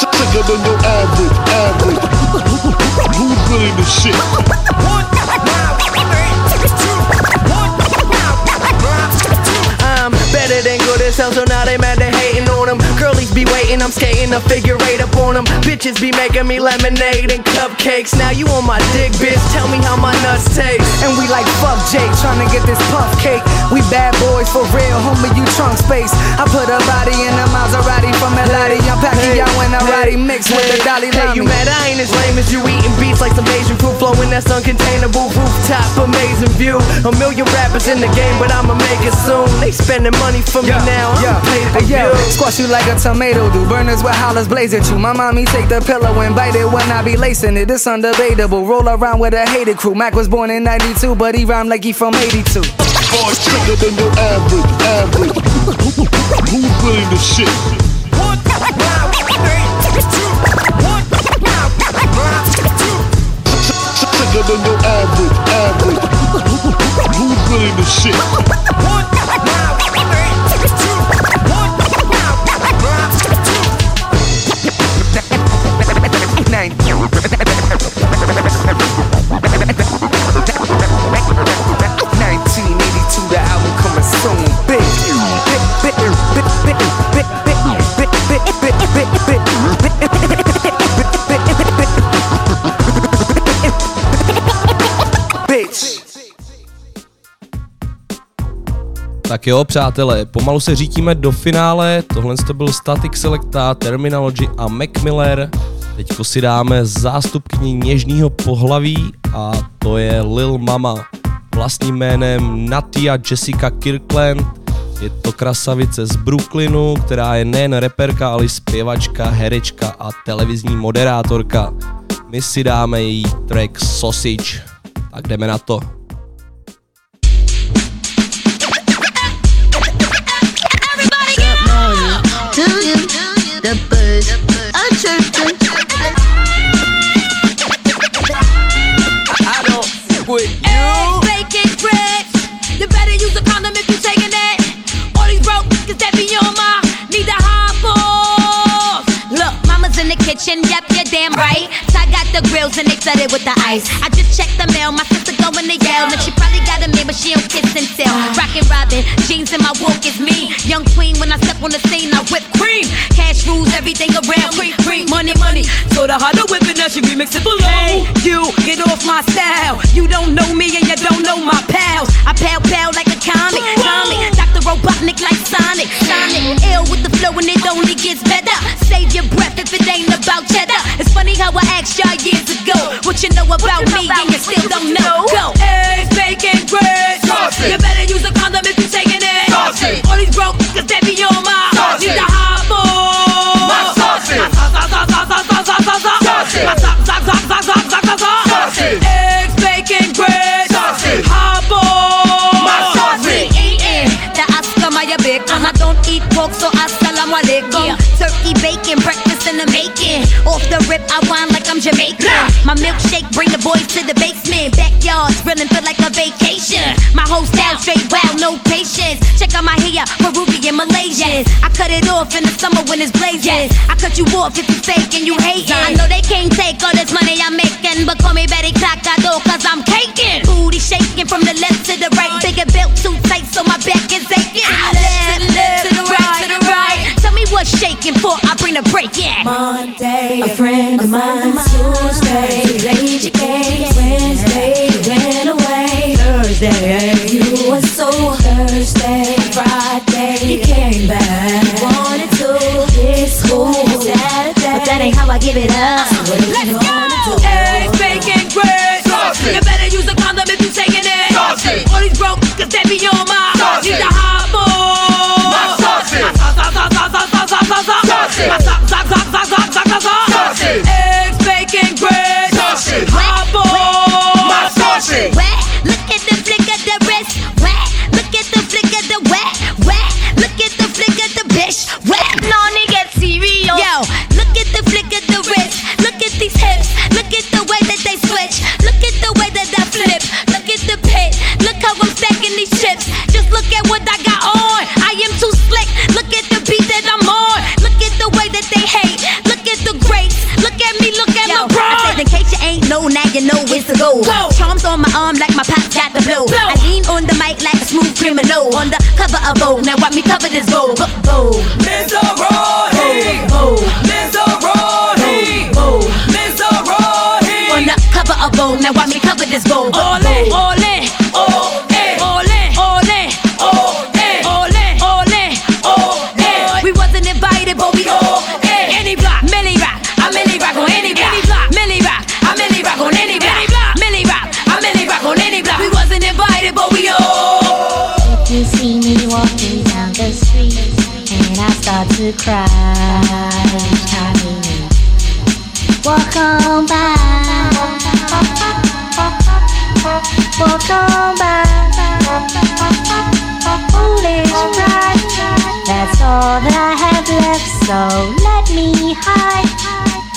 Sicker than your average, average. Who's willing to shit? One, now, three, two, one, now, two. I'm better than good at sound, so now they mad Girlies I'm skating a figure eight up on them. Bitches be making me lemonade and cupcakes. Now you on my dick, bitch. Tell me how my nuts taste. And we like fuck Jake, trying to get this puff cake. We bad boys for real, homie, you trunk space. I put a body in a Maserati from Elati. I'm packing y'all in a Roddy mix with the Dolly Hey, you mad I ain't as lame as you eating beats like some Asian food flowing that's uncontainable rooftop amazing view. A million rappers in the game, but I'ma make it soon. They spending money for me now. I'm Hey, yo, view. squash you like a tomato do. Burners with hollers blaze at you. My mommy take the pillow and bite it when I be lacing it. It's undebatable. Roll around with a hated crew. Mac was born in 92, but he rhymed like he from 82. Boys trigger than your average, average. Who's really the shit? Trigger than your average, average. Who's really the shit? big, big, big, big, Tak jo, přátelé, pomalu se řítíme do finále. Tohle to byl Static Selecta, Terminology a Mac Miller. Teďko si dáme zástupkyni něžního pohlaví a to je Lil Mama. Vlastním jménem Natia Jessica Kirkland. Je to krasavice z Brooklynu, která je nejen reperka, ale i zpěvačka, herečka a televizní moderátorka. My si dáme její track Sausage. Tak jdeme na to. To you, right. So I got the grills and they flooded with the ice. I just checked the mail. My sister going to yell. And she probably got a man, but she don't kiss and tell. Rockin' Robin, jeans in my walk is me. Young queen when I step on the scene, I whip cream. Cash rules everything around. Cream, cream, money, money. So the harder whipping now she remix it below. Hey, you get off my style. You don't know me and you don't know my pals. I pal pal like a comic, comic. Dr. Robotnik like Sonic, Sonic. Ill with the flow and it only gets better. Save your breath if it ain't about cheddar. It's funny how I asked y'all years ago what you know about me and you still don't know. Go. Eggs, bacon, bread. Sausage. You better use a pork, so assalamu alaikum. Turkey bacon, breakfast in the making. Off the rip, I whine like I'm Jamaican. My milkshake bring the boys to the basement. Backyards grilling feel like a vacation. My whole style straight wild, no patience. Check out my hair, Peruvian, Malaysian. I cut it off in the summer when it's blazing. I cut you off if you fake and you hating. I know they can't take all this money I'm making, but call me Betty Clacado cause I'm caking. Booty shaking from the left to the right. Bigger belt too tight so my back is aching. Left, left, Tell shaking for, I bring the break yeah. Monday, a friend of mine. Tuesday, your game. Wednesday, you went away. Thursday, you were so Thursday. Friday, you came back. You wanted to hit school. Saturday, but that ain't how I give it up. So Let's go. low under cover of bow. Now watch me cover this gold. bow. Bow. Miserable. Bow. Miserable. Miserable. Under cover of bow. Now watch me cover this gold. All in. All in. Cry walk on by. Walk on by. Foolish pride. That's all that I have left, so let me hide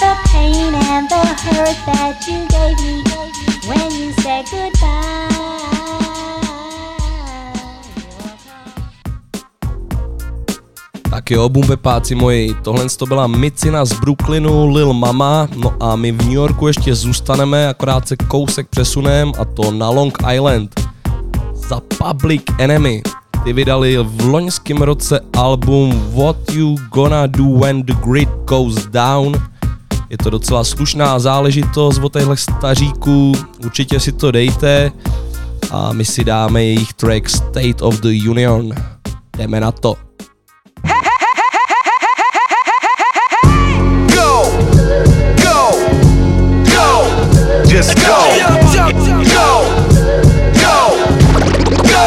the pain and the hurt that you gave me when you said goodbye. Tak jo, bumbepáci moji, tohle to byla Micina z Brooklynu, Lil Mama, no a my v New Yorku ještě zůstaneme, akorát se kousek přesunem a to na Long Island. Za Public Enemy. Ty vydali v loňském roce album What You Gonna Do When The Grid Goes Down. Je to docela slušná záležitost od těchto staříků, určitě si to dejte a my si dáme jejich track State of the Union. Jdeme na to. Just go, go, go, go, go.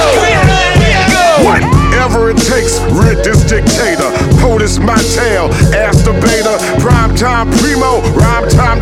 Whatever it takes, rid this dictator. POTUS my tail, the beta. Prime time primo, rhyme time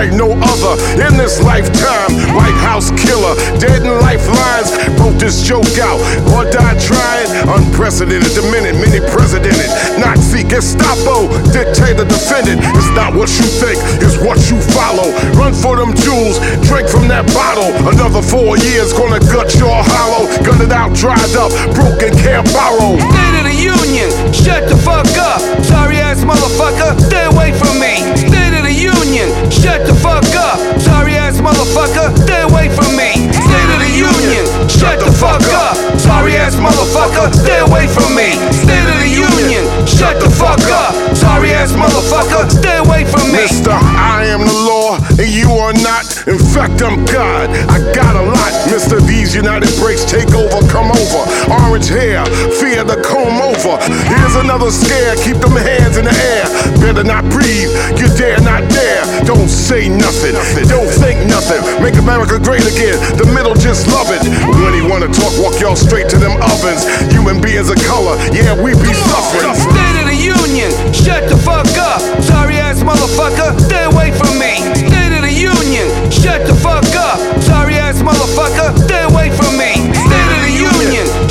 like no other in this lifetime. White House killer, dead in lifelines. Broke this joke out, or die trying. Unprecedented, the minute, many presidented. Nazi, Gestapo, dictator defendant. It's not what you think, it's what you follow. Run for them jewels, drink from that bottle. Another four years gonna gut your hollow. Gun it out, dried up, broken, can't borrow. State of the Union, shut the fuck up. Sorry ass motherfucker, stay away from me. The Union, shut the fuck up. Sorry ass motherfucker, stay away from me. State of the Union, shut the fuck up. Sorry ass motherfucker, stay away from me. State of the Union, shut the fuck up. Sorry ass motherfucker, stay away from me. Mister, I am the law, and you are not. In fact, I'm God. I got a lot. Mister, these United breaks take over, come over. Orange hair, fear the comb over. Here's another scare, keep them hands in the air. Better not breathe, you dare not dare. Don't say nothing, don't think nothing. Make America great again, the middle just love it. When he wanna talk, walk y'all straight to them ovens. Human beings of color, yeah, we be suffering. State of the Union, shut the fuck up. Sorry ass motherfucker, stay away from me. State of the Union, shut the fuck up. Sorry ass motherfucker, stay away from me.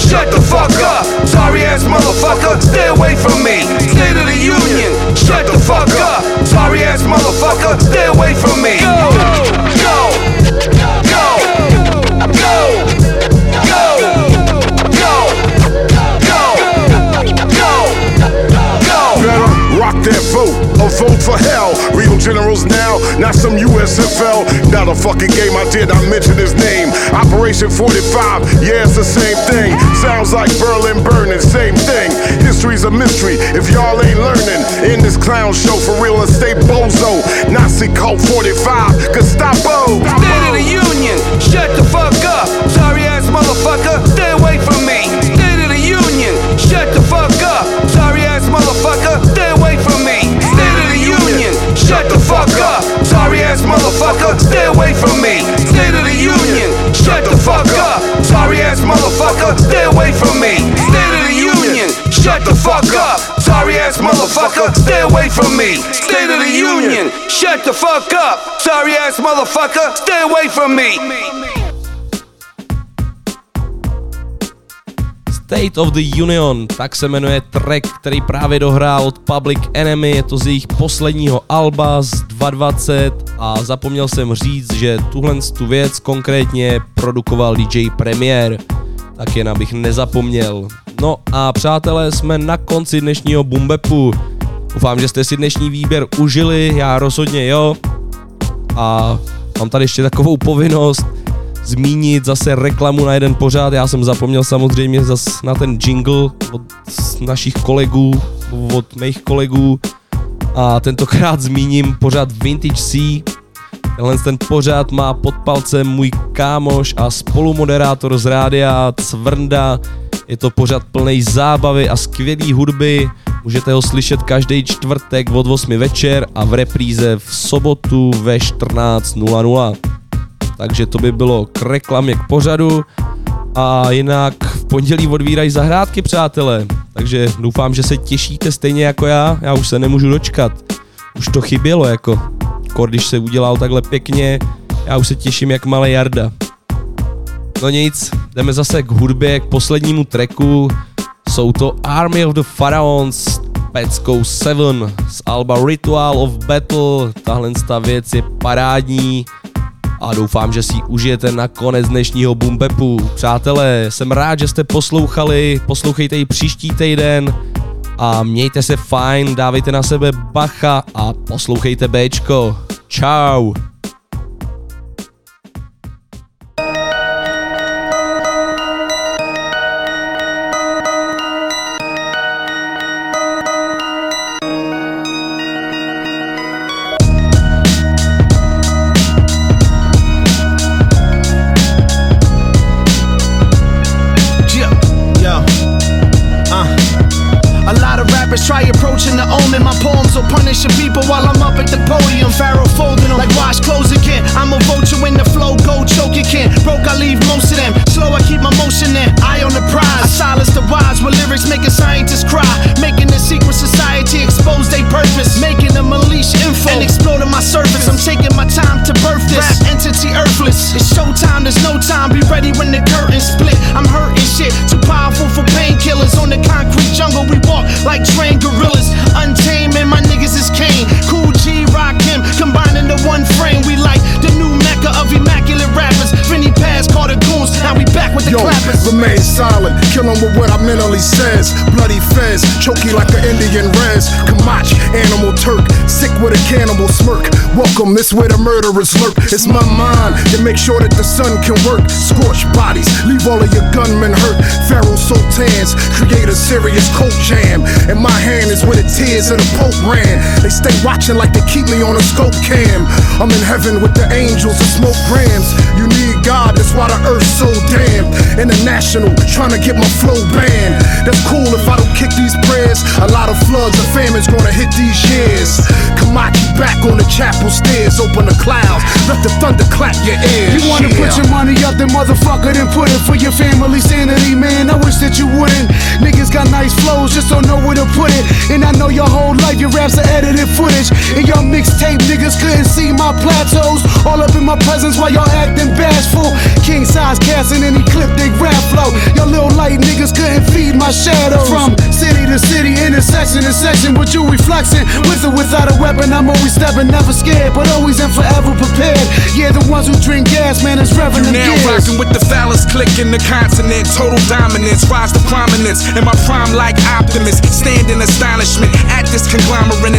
Shut the fuck up. Sorry ass motherfucker, stay away from me. State of the Union, shut the fuck up. Sorry ass motherfucker, stay away from me. Go, go, vote for hell. Real generals now, not some USFL. Not a fucking game I did, I mentioned his name. Operation 45, yeah, it's the same thing. Sounds like Berlin burning, same thing. History's a mystery if y'all ain't learning. In this clown show for real estate bozo. Nazi cult 45, Gestapo. State of the Union, shut the fuck up. Sorry shut the fuck up. Sorry ass motherfucker, stay away from me. State of the Union, shut the fuck up. Sorry ass motherfucker, stay away from me. State of the Union, shut the fuck up. Sorry ass motherfucker, stay away from me. State of the Union, shut the fuck up. Sorry ass motherfucker, stay away from me. State of the Union, tak se jmenuje track, který právě dohrál od Public Enemy, je to z jejich posledního alba z 220 a zapomněl jsem říct, že tuhle tu věc konkrétně produkoval DJ Premier, tak jen abych nezapomněl. No a přátelé, jsme na konci dnešního Bumbepu. Doufám, že jste si dnešní výběr užili, já rozhodně jo. A mám tady ještě takovou povinnost, zmínit zase reklamu na jeden pořád. Já jsem zapomněl samozřejmě zase na ten jingle od našich kolegů, od mých kolegů a tentokrát zmíním pořád Vintage C. Tenhle ten pořád má pod palcem můj kámoš a spolumoderátor z rádia Cvrnda. Je to pořád plný zábavy a skvělý hudby. Můžete ho slyšet každý čtvrtek od 8 večer a v repríze v sobotu ve 14.00. Takže to by bylo k reklamě k pořadu. A jinak v pondělí odvírají zahrádky, přátelé. Takže doufám, že se těšíte stejně jako já. Já už se nemůžu dočkat. Už to chybělo jako. Kor, když se udělal takhle pěkně, já už se těším jak malý Jarda. No nic, jdeme zase k hudbě, k poslednímu tracku. Jsou to Army of the Pharaons peckou Seven z Alba Ritual of Battle. Tahle ta věc je parádní a doufám, že si ji užijete na konec dnešního Bumbepu. Přátelé, jsem rád, že jste poslouchali, poslouchejte ji příští týden a mějte se fajn, dávejte na sebe bacha a poslouchejte Bčko. Ciao. Pharaoh folding them like wash clothes again. I'm a vulture when the flow go choke you can. Broke, I leave most of them. Slow, I keep my motion in. Eye on the prize. I silence the wise with lyrics making scientists cry. Making the secret society expose their purpose. Making them unleash info and exploding my surface. I'm taking my time to birth this rap entity earthless. It's showtime, there's no time. Be ready when the curtain split. I'm hurting shit. Too powerful for painkillers. On the concrete jungle, we walk like trained silent, kill with what I mentally says. Bloody fez, choke you like an Indian res. Kamach, animal Turk, sick with a cannibal smirk. Welcome, this where the murderers lurk. It's my mind to make sure that the sun can work. Scorch bodies, leave all of your gunmen hurt. Pharaoh sultans, create a serious coat jam. And my hand is where the tears of the Pope ran. They stay watching like they keep me on a scope cam. I'm in heaven with the angels and smoke grams. You need God, that's why the earth's so damn. International, trying to get my flow banned. That's cool if I don't kick these prayers. A lot of floods and famines gonna hit these years. Kamachi back on the chapel stairs, open the clouds, let the thunder clap your ears. You wanna put your money up, then motherfucker, then put it for your family sanity, man. I wish that you wouldn't. Niggas got nice flows, just don't know where to put it. And I know your whole life your raps are edited footage. And your mixtape niggas couldn't see my plateaus. All up in my presence while y'all acting bashful. King size casting and they rap flow. Your little light niggas couldn't feed my shadows. From city to city, intersection to section, with you reflexing. With or without a weapon, I'm always stepping, never scared, but always and forever prepared. Yeah, the ones who drink gas, man, it's revving You now rocking with the phallus click in the continent. Total dominance, rise to prominence. In my prime, like Optimus, stand in astonishment at this conglomerate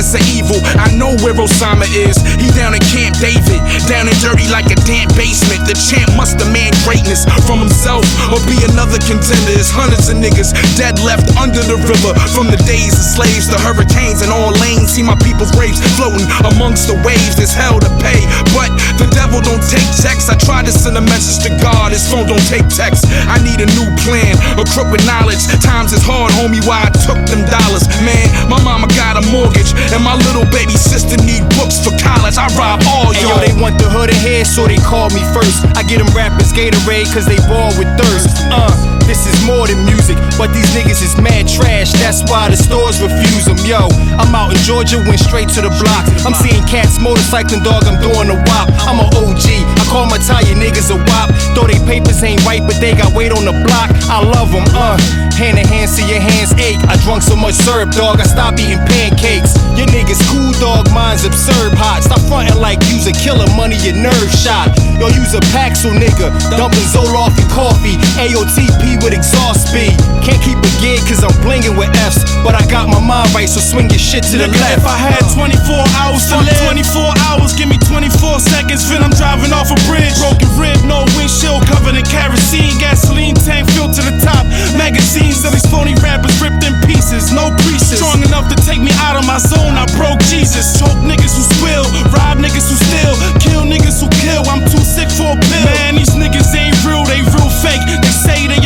and of evil. I know where Osama is. He down in Camp David, down and dirty like a damp basement. The champ must demand greatness from himself or be another contender. There's hundreds of niggas dead left under the river from the days of slaves to hurricanes and all lanes. See my people's graves floating amongst the waves. There's hell to pay, but the devil don't take checks. I tried to send a message to God, his phone don't take text. I need a new plan, a crook with knowledge. Times is hard, homie. Why I took them dollars, man. My mama got a mortgage, and my little baby sister need books for college. I rob all y'all. Yo, they want the hood ahead, so they call me first. I get them rappers Gatorade, cause they ball with thirst. Uh, this is more than music, but these niggas is mad trash. That's why the stores refuse them. Yo, I'm out in Georgia, went straight to the block. I'm seeing cats motorcycling, dog, I'm doing a wop. I'm a OG, I call my tire niggas a wop. Though they papers ain't right, but they got weight on the block. I love them, uh. Hand in hand, see your hands ache. I drunk so much syrup, dog, I stopped eating pancakes. Your niggas cool, dog, mine's absurd hot. Stop frontin' like you's a killer, money, your nerve shot. Yo, use a Paxil nigga, dumping Zoloft and coffee. AOTP with exhaust speed. Can't keep a gig cause I'm blinging with F's. But I got my mind right, so swing your shit to the left. if I had uh. 24 hours to live, 24 hours, give me 24 seconds, then I'm driving off a bridge. Broken rib, no windshield, covered in kerosene, gasoline tank filled to the top. Magazines of these phony rappers ripped in pieces, no creases. Strong enough to take me out of my zone, I broke Jesus. Choke niggas who spill, rob niggas who steal, kill niggas who kill. I'm too sick for a pill. Man, these niggas ain't real, they real fake. They say they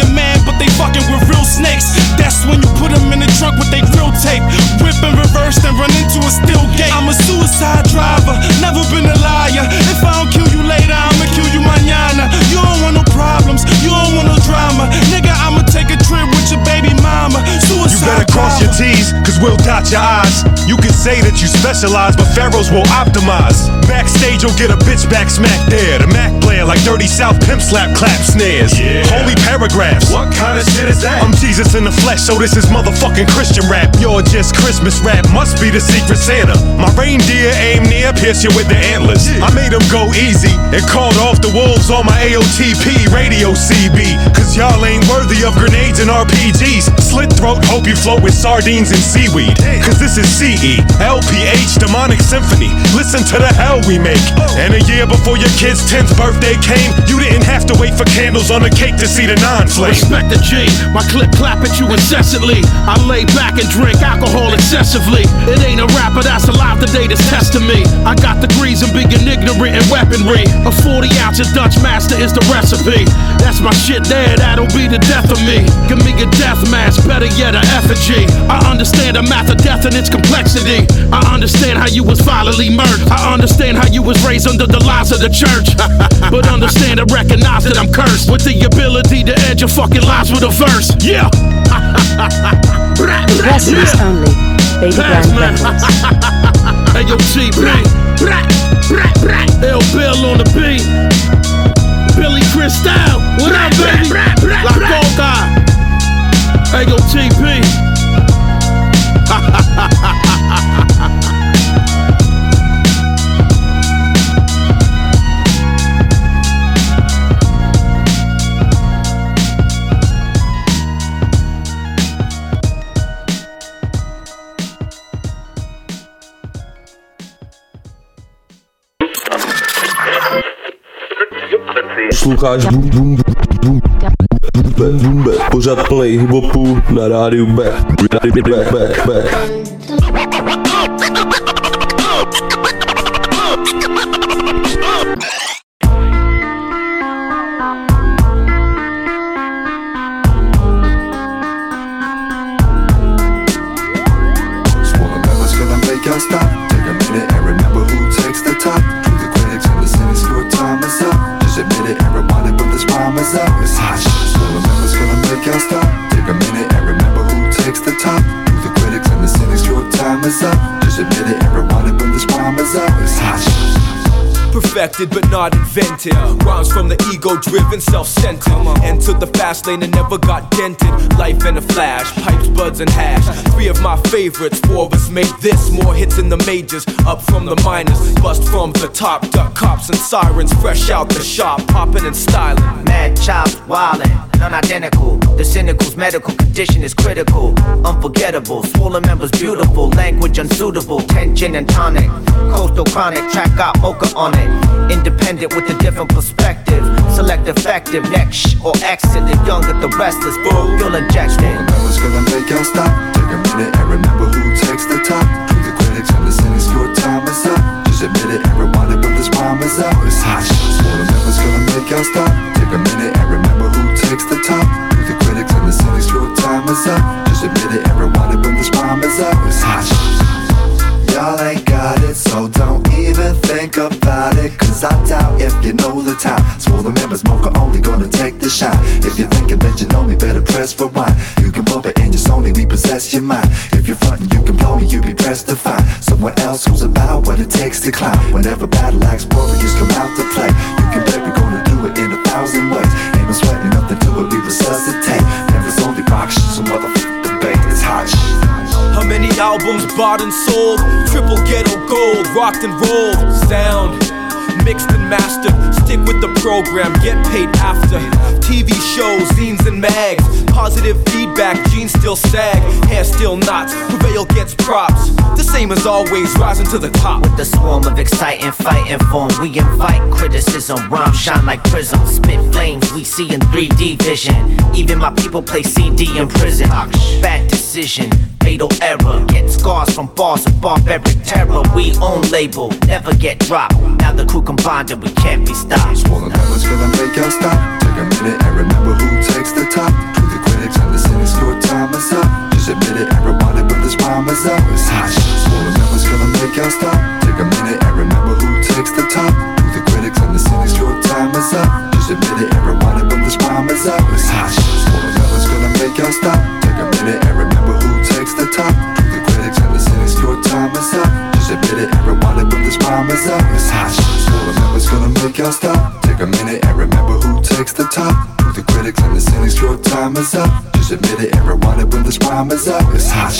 fucking with real snakes. That's when you put them in the trunk with they grill tape. Whip and reverse, then run into a steel gate. I'm a suicide driver, never been a liar. If I don't kill you later, I'ma kill you mañana. You don't want no problems, you don't want no drama. Nigga, I'ma take a trip say that you specialize, but pharaohs will optimize. Backstage, you'll get a bitch back smack there. The Mac player like Dirty South pimp slap clap snares. Holy paragraphs. What kind of shit is that? I'm Jesus in the flesh, so this is motherfucking Christian rap. You're just Christmas rap, must be the secret Santa. My reindeer aim near, pierce you with the antlers. I made them go easy and called off the wolves on my AOTP radio CB. Cause y'all ain't worthy of grenades and RPGs. Slit throat, hope you float with sardines and seaweed. Cause this is CE, LPH, Demonic Symphony. Listen to the hell we make. And a year before your kid's 10th birthday came, you didn't have to wait for candles on the cake to see the non flame. Respect the G, my clip clap at you incessantly. I lay back and drink alcohol excessively. It ain't a rapper that's alive today that's testing me. I got degrees in being ignorant and weaponry. A 40 ounce of Dutch master is the recipe. That's my shit there, that'll be the death of me. Give me a death mask, better yet an effigy. I understand the math of death and its complexity. I understand how you was violently murdered. I understand how you was raised under the lies of the church. but understand and recognize that I'm cursed with the ability to edge your fucking lives with a verse. Yeah. Only. Baby Pass, Grand man. Records. Hey yo, TP. L Bill on the beat. Billy Crystal. What up, baby? La Coca. Oh, hey yo, TP. Posloucháš Boom Boom Boom Boom Boom Boom Pořád play hiphopu na rádiu B B B B B invented. Rhymes from the ego driven, self centered. Entered the fast lane and never got dented. Life in a flash, pipes, buds, and hash. Three of my favorites, four of us made this. More hits in the majors, up from the minors. Bust from the top, duck cops and sirens. Fresh out the shop, popping and styling. Mad chops, wildin', non identical. The cynical's medical condition is critical. Unforgettable, swollen members beautiful. Language unsuitable, tension and tonic. Coastal chronic, track got Moka on it. Independent with a different perspective. Select effective, next sh- or exit. The young at the restless, boom, you'll inject it. What's gonna make y'all stop? Take a minute and remember who takes the top. To the critics and the cynics, your time is up. Just admit it and rewind when this rhyme is up. It's hot. Swollen members gonna make y'all stop. Take a minute and remember who takes the top. To the critics and the cynics, your time is up. Just admit it and rewind when this rhyme is up. It's hot. Y'all ain't got it, so don't even think about it. Cause I doubt if you know the time. Swollen members, Moka Only gonna take the shine. If you're thinking that you know me, better press for rewind. You can bump it and just only repossess your mind. If you're frontin', you can blow me, you be pressed to find someone else who's about what it takes to climb. Whenever battle axe warriors come out to play, you can bet we're albums bought and sold? Triple ghetto gold, rocked and rolled. Sound mixed and mastered. Stick with the program, get paid after. TV shows, zines and mags. Positive feedback, jeans still sag, hair still knots. Prevail gets props. The same as always, rising to the top. With the swarm of exciting fighting form, we invite criticism. Rhymes shine like prisms, spit flames we see in 3D vision. Even my people play CD in prison. Bad decision, fatal error. Get scars from bars of barbaric terror. We own label, never get dropped. Now the crew combined and we can't be stopped. Swollen stop. Take a minute and remember who takes the top. To the critics and the cynics, your time is up. Just admit it it, but this rhyme is up. It's hot. Swollen Members gonna make y'all stop. Take a minute and remember who takes the top. To the critics and the cynics, your time is up. Just admit it it, but this rhyme is up. It's hot. Swollen Members gonna make y'all stop. Take a minute and remember rhyme is up. It's hot. Swollen Members gonna make y'all stop. Take a minute and remember who takes the top. To the critics and the cynics, your time is up. Just admit it and rewind it when this rhyme is up. It's hot.